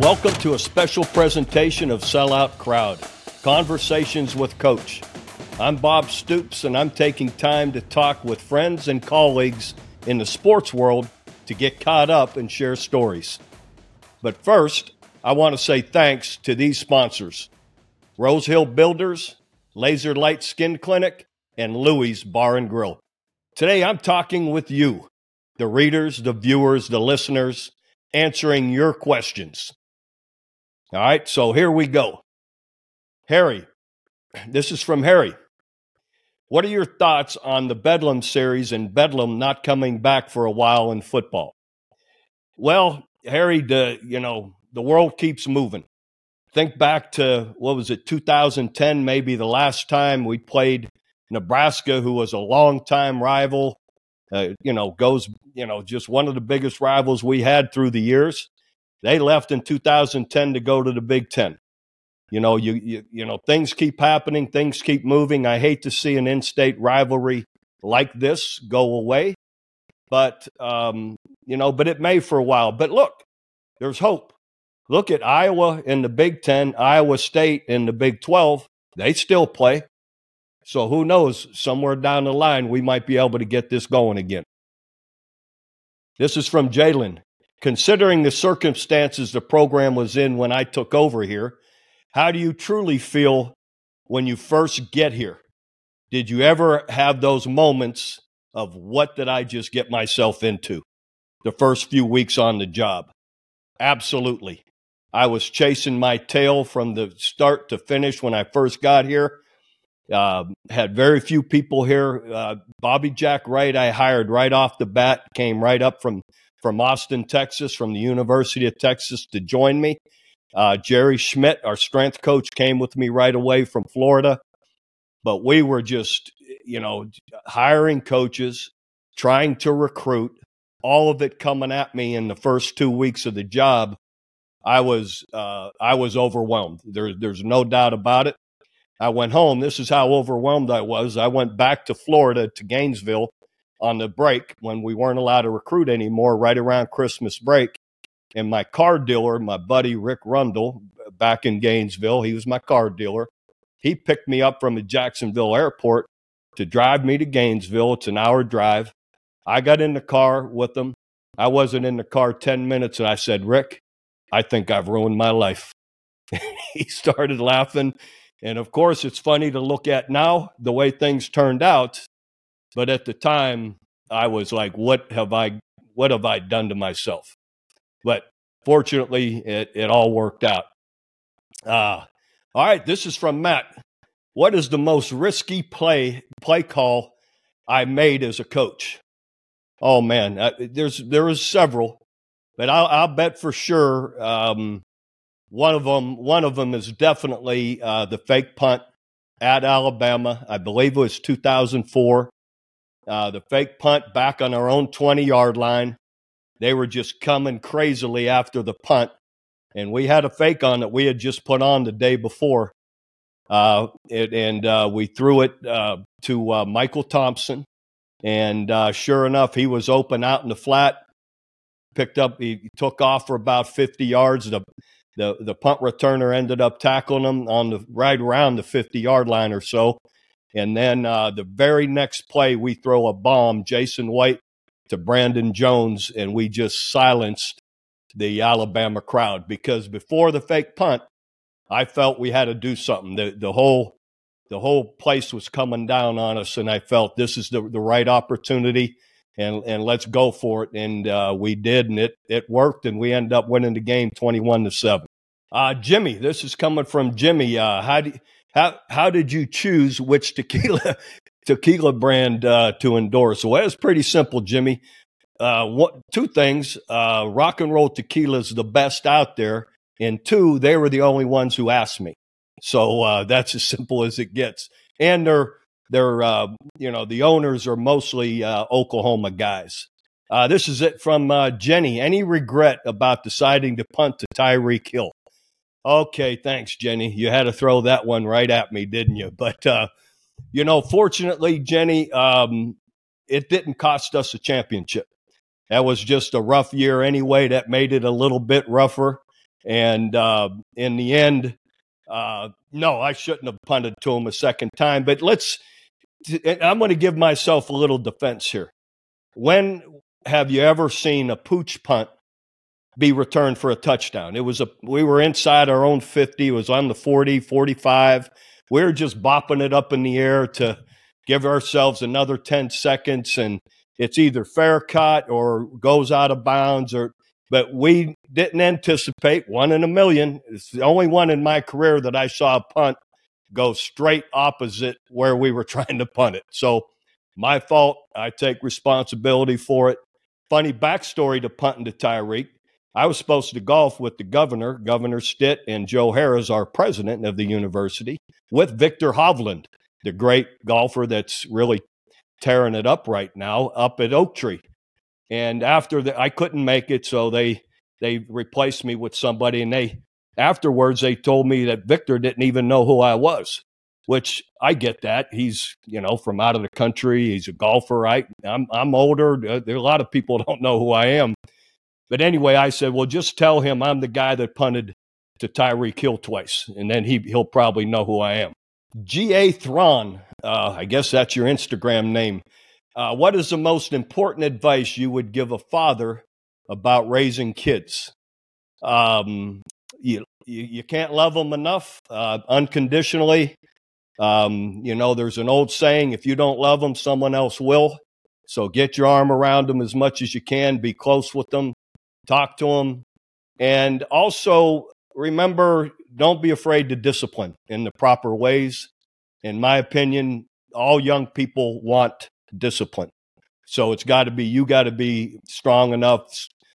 Welcome to a special presentation of Sellout Crowd Conversations with Coach. I'm Bob Stoops, and I'm taking time to talk with friends and colleagues in the sports world to get caught up and share stories. But first, I want to say thanks to these sponsors Rose Hill Builders, Laser Light Skin Clinic, and Louie's Bar and Grill. Today, I'm talking with you, the readers, the viewers, the listeners, answering your questions. All right, so here we go. Harry, this is from Harry. What are your thoughts on the Bedlam series and Bedlam not coming back for a while in football? Well, Harry, the, you know, the world keeps moving. Think back to what was it, 2010, maybe the last time we played Nebraska, who was a longtime rival. Uh, you know, goes, you know, just one of the biggest rivals we had through the years. They left in 2010 to go to the Big Ten. You know, you, you you know things keep happening, things keep moving. I hate to see an in-state rivalry like this go away, but um, you know, but it may for a while. But look, there's hope. Look at Iowa in the Big Ten, Iowa State in the Big Twelve. They still play. So who knows? Somewhere down the line, we might be able to get this going again. This is from Jalen. Considering the circumstances the program was in when I took over here, how do you truly feel when you first get here? Did you ever have those moments of what did I just get myself into the first few weeks on the job? Absolutely. I was chasing my tail from the start to finish when I first got here. Uh, had very few people here. Uh, Bobby Jack Wright, I hired right off the bat, came right up from from Austin, Texas, from the University of Texas to join me. Uh, Jerry Schmidt, our strength coach, came with me right away from Florida. But we were just, you know, hiring coaches, trying to recruit, all of it coming at me in the first two weeks of the job. I was uh, I was overwhelmed. There, there's no doubt about it. I went home. This is how overwhelmed I was. I went back to Florida to Gainesville on the break when we weren't allowed to recruit anymore, right around Christmas break. And my car dealer, my buddy Rick Rundle, back in Gainesville, he was my car dealer. He picked me up from the Jacksonville airport to drive me to Gainesville. It's an hour drive. I got in the car with him. I wasn't in the car 10 minutes and I said, Rick, I think I've ruined my life. he started laughing. And of course, it's funny to look at now the way things turned out. But at the time, I was like, what have I what have I done to myself? But fortunately, it, it all worked out. Uh, all right, this is from Matt. What is the most risky play play call I made as a coach? Oh man, uh, there's there is several, but I'll, I'll bet for sure um, one of them one of them is definitely uh, the fake punt at Alabama. I believe it was 2004 uh, the fake punt back on our own 20 yard line. They were just coming crazily after the punt. And we had a fake on that we had just put on the day before. Uh, it, and uh, we threw it uh, to uh, Michael Thompson. And uh, sure enough, he was open out in the flat. Picked up, he took off for about 50 yards. The, the, the punt returner ended up tackling him on the right around the 50 yard line or so. And then uh, the very next play, we throw a bomb, Jason White to Brandon Jones, and we just silenced the Alabama crowd because before the fake punt, I felt we had to do something. The the whole the whole place was coming down on us, and I felt this is the the right opportunity, and and let's go for it. And uh, we did, and it it worked, and we ended up winning the game twenty one to seven. Uh, Jimmy, this is coming from Jimmy. Uh, how do you, how how did you choose which tequila tequila brand uh, to endorse? Well, it's pretty simple, Jimmy. Uh, two things? Uh, rock and roll tequila is the best out there, and two, they were the only ones who asked me. So uh, that's as simple as it gets. And they're they're uh, you know the owners are mostly uh, Oklahoma guys. This is it from Jenny. Any regret about deciding to punt to Tyreek Hill? Okay, thanks, Jenny. You had to throw that one right at me, didn't you? But uh, you know, fortunately, Jenny, um, it didn't cost us a championship. That was just a rough year anyway. That made it a little bit rougher. And uh, in the end, uh, no, I shouldn't have punted to him a second time. But let's, I'm going to give myself a little defense here. When have you ever seen a pooch punt be returned for a touchdown? It was a, we were inside our own 50, it was on the 40, 45. We were just bopping it up in the air to give ourselves another 10 seconds. And it's either fair cut or goes out of bounds or but we didn't anticipate one in a million. It's the only one in my career that I saw a punt go straight opposite where we were trying to punt it. So my fault. I take responsibility for it. Funny backstory to punting to Tyreek. I was supposed to golf with the governor, Governor Stitt, and Joe Harroz, our president of the university, with Viktor Hovland, the great golfer that's really tearing it up right now up at Oak Tree. And after that, I couldn't make it, so they they replaced me with somebody. And they afterwards they told me that Viktor didn't even know who I was, which I get that. He's you know from out of the country. He's a golfer. Right? I'm I'm older. Uh, there are a lot of people don't know who I am. But anyway, I said, well, just tell him I'm the guy that punted to Tyreek Hill twice, and then he he'll probably know who I am. G.A. Thron, uh, I guess that's your Instagram name. Uh, what is the most important advice you would give a father about raising kids? Um, you, you, you can't love them enough uh, unconditionally. Um, you know, there's an old saying: if you don't love them, someone else will. So get your arm around them as much as you can. Be close with them. Talk to them, and also remember: don't be afraid to discipline in the proper ways. In my opinion, all young people want discipline. So it's got to be, you got to be strong enough,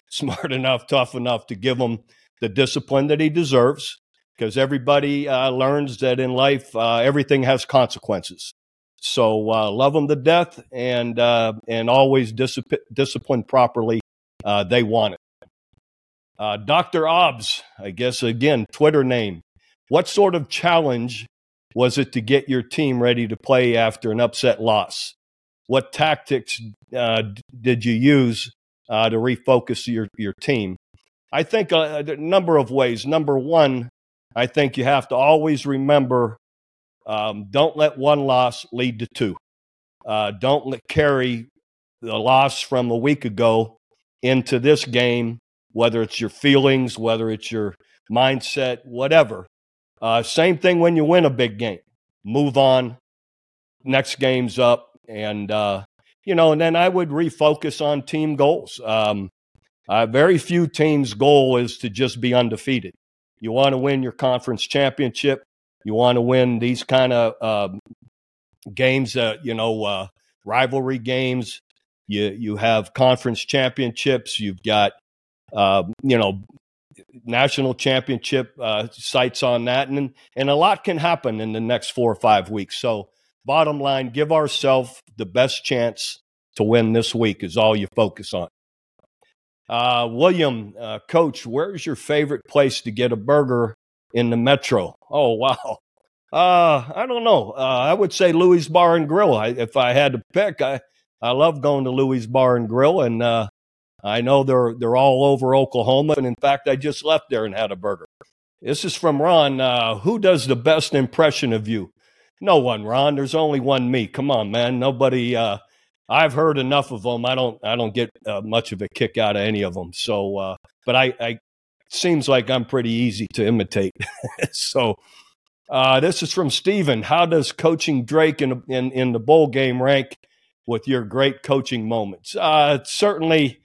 smart enough, tough enough to give him the discipline that he deserves because everybody uh, learns that in life, uh, everything has consequences. So uh, love them to death and, uh, and always discipline, properly. Uh, they want it. Uh, Dr. Obbs, I guess, again, Twitter name. What sort of challenge was it to get your team ready to play after an upset loss? what tactics uh, did you use uh, to refocus your, your team? I think a, a, number of ways. Number one, I think you have to always remember um, don't let one loss lead to two. Uh, don't let, carry the loss from a week ago into this game, whether it's your feelings, whether it's your mindset, whatever. Uh, same thing when you win a big game. Move on. Next game's up and uh, you know, and then I would refocus on team goals. Um, uh, very few teams' goal is to just be undefeated. You want to win your conference championship. You want to win these kind of uh, games, you know, uh, rivalry games. You you have conference championships. You've got, uh, you know, national championship uh, sites on that, and and a lot can happen in the next four or five weeks. So bottom line, give ourselves the best chance to win this week is all you focus on. Uh, William, uh, coach, where's your favorite place to get a burger in the metro? Oh, wow. Uh, I don't know. Uh, I would say Louie's Bar and Grill. I, if I had to pick, I, I love going to Louie's Bar and Grill, and uh, I know they're they're all over Oklahoma. And in fact, I just left there and had a burger. This is from Ron. Uh, who does the best impression of you? No one, Ron. There's only one me. Come on, man. Nobody. Uh, I've heard enough of them. I don't. I don't get uh, much of a kick out of any of them. So, uh, but I, I seems like I'm pretty easy to imitate. so, uh, this is from Steven. How does coaching Drake in, in in the bowl game rank with your great coaching moments? Uh, certainly,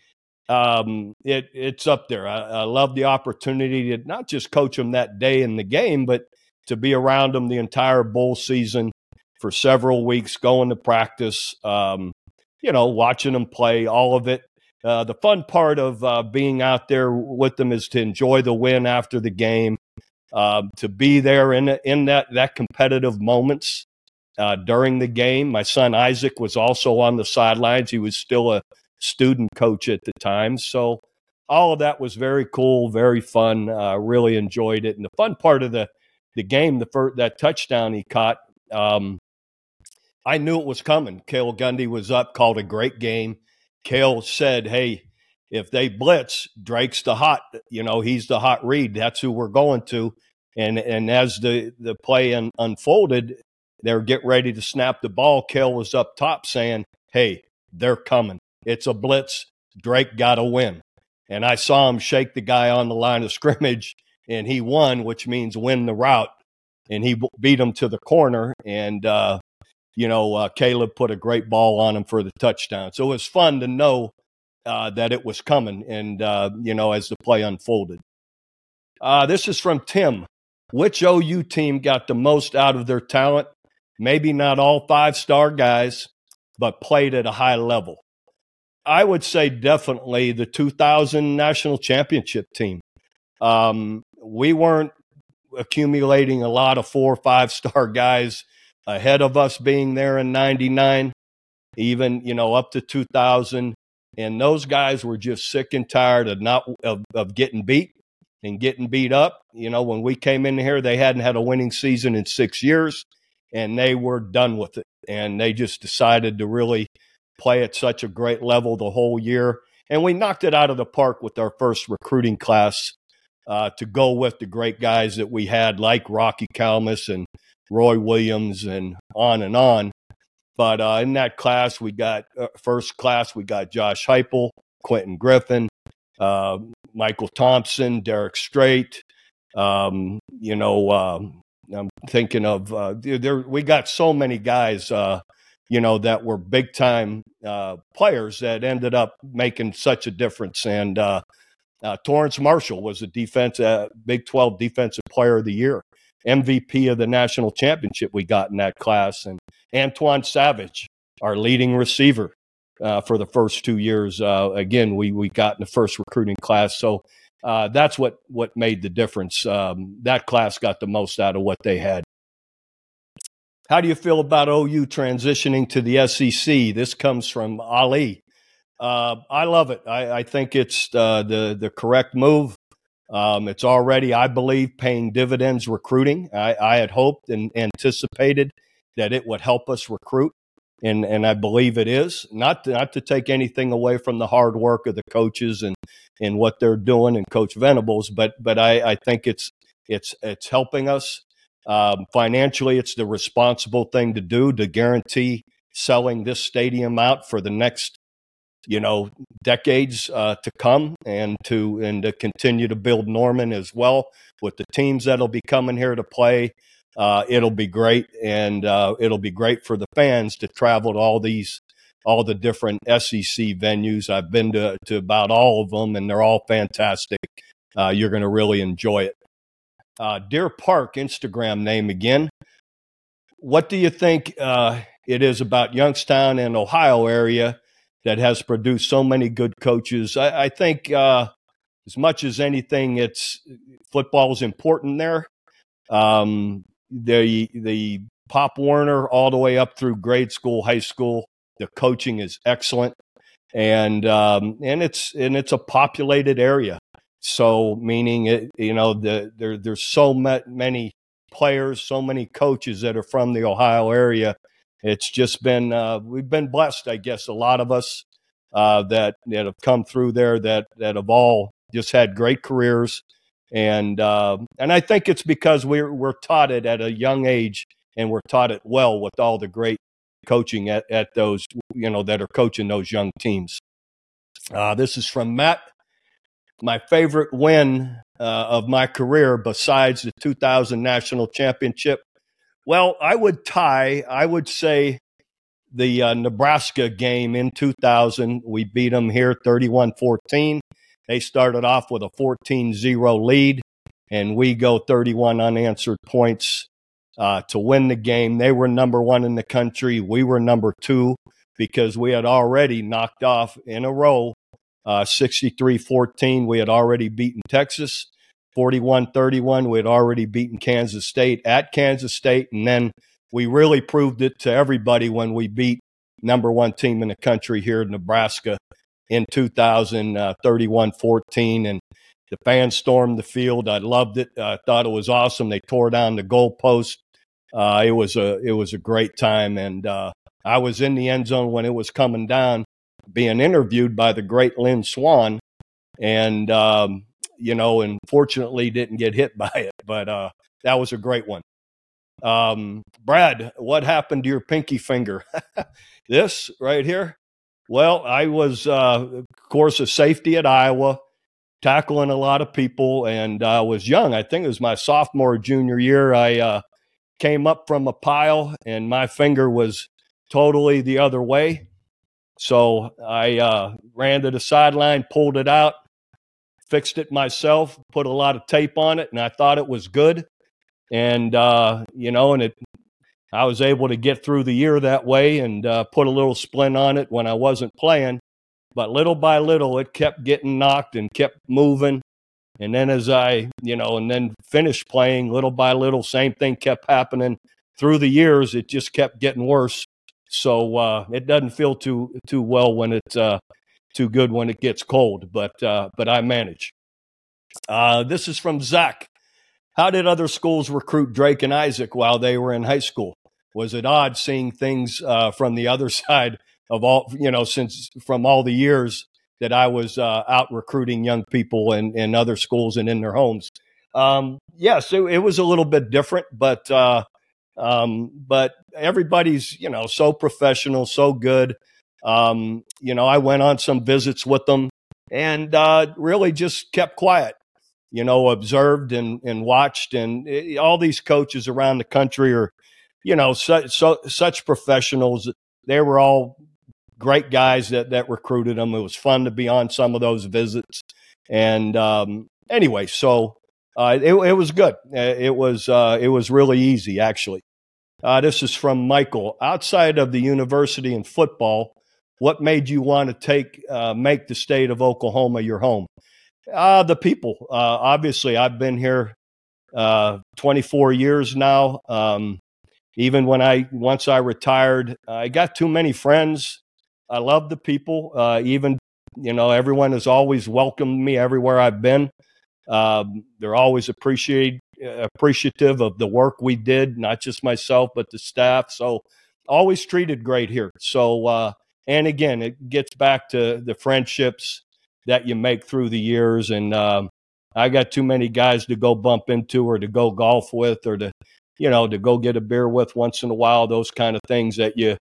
um, it it's up there. I, I love the opportunity to not just coach them that day in the game, but to be around them the entire bowl season for several weeks, going to practice, um, you know, watching them play, all of it. Uh, the fun part of uh, being out there with them is to enjoy the win after the game, uh, to be there in in that that competitive moments uh, during the game. My son Isaac was also on the sidelines; he was still a student coach at the time, so all of that was very cool, very fun. Uh, really enjoyed it, and the fun part of the the game, the first, that touchdown he caught, um, I knew it was coming. Cale Gundy was up, called a great game. Cale said, "Hey, if they blitz, Drake's the hot, you know, he's the hot read. That's who we're going to. And and as the the play un, unfolded, they're getting ready to snap the ball. Cale was up top saying, "Hey, they're coming. It's a blitz. Drake got to win." And I saw him shake the guy on the line of scrimmage, and he won, which means win the route. And he beat him to the corner, and uh, you know uh, Caleb put a great ball on him for the touchdown. So it was fun to know uh, that it was coming, and uh, you know as the play unfolded. Uh, this is from Tim. Which OU team got the most out of their talent? Maybe not all five star guys, but played at a high level. I would say definitely the 2000 national championship team. Um, we weren't accumulating a lot of four or five star guys ahead of us being there in 99, even, you know, up to 2000. And those guys were just sick and tired of not of, of getting beat and getting beat up. You know, when we came in here, they hadn't had a winning season in six years, and they were done with it. And they just decided to really play at such a great level the whole year. And we knocked it out of the park with our first recruiting class uh, to go with the great guys that we had, like Rocky Calmus and Roy Williams, and on and on. But uh, in that class, we got uh, first class, we got Josh Heupel, Quentin Griffin, uh, Michael Thompson, Derek Strait. Um, you know, um, I'm thinking of uh, there. We got so many guys, uh, you know, that were big time uh, players that ended up making such a difference. And uh, uh, Torrance Marshall was a defense, uh, Big 12 Defensive Player of the Year, MVP of the national championship we got in that class, and Antwone Savage, our leading receiver, uh, for the first two years. Uh, again, we we got in the first recruiting class, so that's what what made the difference. Um, that class got the most out of what they had. How do you feel about OU transitioning to the SEC? This comes from Ali. Uh, I love it. I, I think it's uh, the the correct move. Um, it's already, I believe, paying dividends recruiting. I, I had hoped and anticipated that it would help us recruit and and I believe it is not to, not to take anything away from the hard work of the coaches and and what they're doing and Coach Venables, but but I, I think it's it's it's helping us um, financially. It's the responsible thing to do to guarantee selling this stadium out for the next you know decades uh, to come and to and to continue to build Norman as well with the teams that'll be coming here to play uh, it'll be great, and uh, it'll be great for the fans to travel to all these all the different SEC venues. I've been to to about all of them, and they're all fantastic. Uh, you're going to really enjoy it. Uh, Deer Park Instagram name again. What do you think uh, it is about Youngstown and Ohio area that has produced so many good coaches? I, I think uh, as much as anything, it's football is important there. Um, the the Pop Warner all the way up through grade school, high school. The coaching is excellent, and um, and it's and it's a populated area. So meaning it, you know, the, there there's so many players, so many coaches that are from the Ohio area. It's just been uh, we've been blessed, I guess. A lot of us uh, that that have come through there that that have all just had great careers and uh, and I think it's because we're we're taught it at a young age, and we're taught it well with all the great coaching at, at those you know that are coaching those young teams. Uh, this is from Matt. My favorite win uh, of my career, besides the 2000 national championship, well, I would tie. I would say the uh, Nebraska game in 2000. We beat them here 31 14. They started off with a 14 0 lead, and we go 31 unanswered points uh, to win the game. They were number one in the country. We were number two because we had already knocked off in a row uh, 63 uh, 14. We had already beaten Texas. 41 31. We had already beaten Kansas State at Kansas State. And then we really proved it to everybody when we beat number one team in the country here in Nebraska in 2031 uh, 14. And the fans stormed the field. I loved it. I thought it was awesome. They tore down the goalpost. Uh, it was a it was a great time, and uh, I was in the end zone when it was coming down. Being interviewed by the great Lynn Swann, and um, you know, and fortunately didn't get hit by it, but uh, that was a great one. Um, Brad, what happened to your pinky finger? this right here. Well, I was, uh, of course, a safety at Iowa, tackling a lot of people, and I uh, was young. I think it was my sophomore, junior year. I uh, came up from a pile, and my finger was totally the other way. So I uh, ran to the sideline, pulled it out, fixed it myself, put a lot of tape on it, and I thought it was good. And uh, you know, and it I was able to get through the year that way and uh, put a little splint on it when I wasn't playing. But little by little, it kept getting knocked and kept moving. And then as I, you know, and then finished playing little by little, same thing kept happening through the years. It just kept getting worse. So uh, it doesn't feel too too well when it's uh, too good when it gets cold. But uh, but I manage. Uh, this is from Zach. How did other schools recruit Drake and Isaac while they were in high school? Was it odd seeing things uh, from the other side of all, you know, since from all the years that I was uh, out recruiting young people in, in other schools and in their homes? Um, yes, it, it, was a little bit different, but uh, um, but everybody's you know so professional, so good. Um, you know, I went on some visits with them and uh, really just kept quiet you know, observed and, and watched. And it, all these coaches around the country are, you know, such, so, such professionals. They were all great guys that, that recruited them. It was fun to be on some of those visits. And um, anyway, so uh, it, it was good. Uh, it was, uh, it was really easy, actually. Uh, this is from Michael. Outside of the university and football, what made you want to take uh, make the state of Oklahoma your home? Uh, the people. Uh, obviously, I've been here uh, 24 years now. Um, even when I once I retired, I got too many friends. I love the people. Uh, even you know, everyone has always welcomed me everywhere I've been. Um, they're always appreciate appreciative of the work we did, not just myself but the staff. So always treated great here. So uh, and again, it gets back to the friendships that you make through the years. And um, I got too many guys to go bump into or to go golf with or to, you know, to go get a beer with once in a while. Those kind of things that you,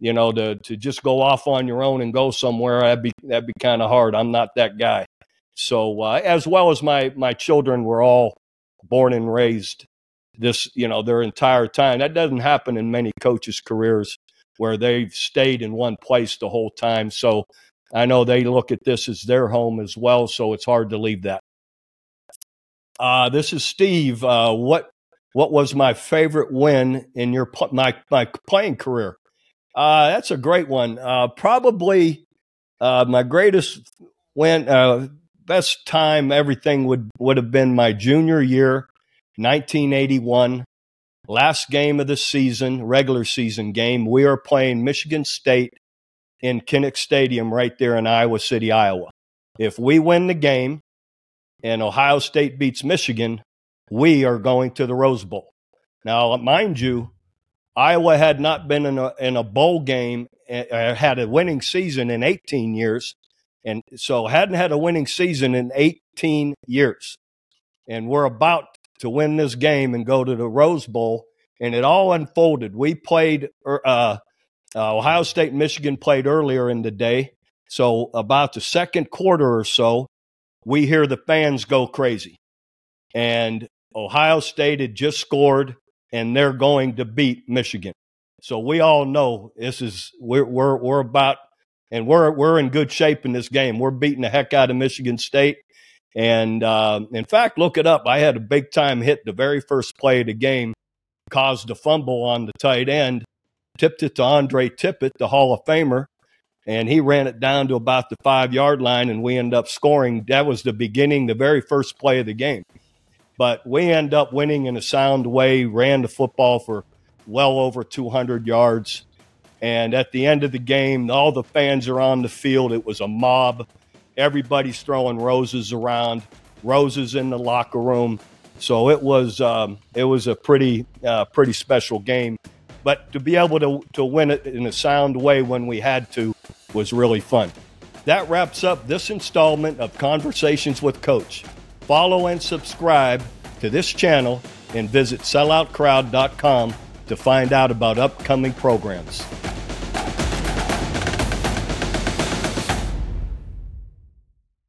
you know, to to just go off on your own and go somewhere that'd be that'd be kind of hard. I'm not that guy. So uh, as well as my my children were all born and raised this, you know, their entire time. That doesn't happen in many coaches' careers where they've stayed in one place the whole time. So I know they look at this as their home as well, so it's hard to leave that. Uh, this is Steve. Uh, what what was my favorite win in your my my playing career? Uh, that's a great one. Uh, probably uh, my greatest win, uh, best time. Everything would would have been my junior year, 1981. Last game of the season, regular season game. We are playing Michigan State in Kinnick Stadium right there in Iowa City, Iowa. If we win the game and Ohio State beats Michigan, we are going to the Rose Bowl. Now, mind you, Iowa had not been in a, in a bowl game, uh, had a winning season in 18 years. And so hadn't had a winning season in 18 years. And we're about to win this game and go to the Rose Bowl. And it all unfolded. We played er, uh, uh, Ohio State and Michigan played earlier in the day. So, about the second quarter or so, we hear the fans go crazy. And Ohio State had just scored, and they're going to beat Michigan. So, we all know this is, we're, we're, we're about, and we're, we're in good shape in this game. We're beating the heck out of Michigan State. And uh, in fact, look it up. I had a big time hit the very first play of the game, caused a fumble on the tight end tipped it to Andre Tippett, the Hall of Famer, and he ran it down to about the five yard line, and we end up scoring. That was the beginning, the very first play of the game. But we end up winning in a sound way, ran the football for well over 200 yards. And at the end of the game, all the fans are on the field. It was a mob. Everybody's throwing roses around, roses in the locker room. So it was um, it was a pretty uh, pretty special game but to be able to, to win it in a sound way when we had to, was really fun. That wraps up this installment of Conversations with Coach. Follow and subscribe to this channel and visit selloutcrowd.com to find out about upcoming programs.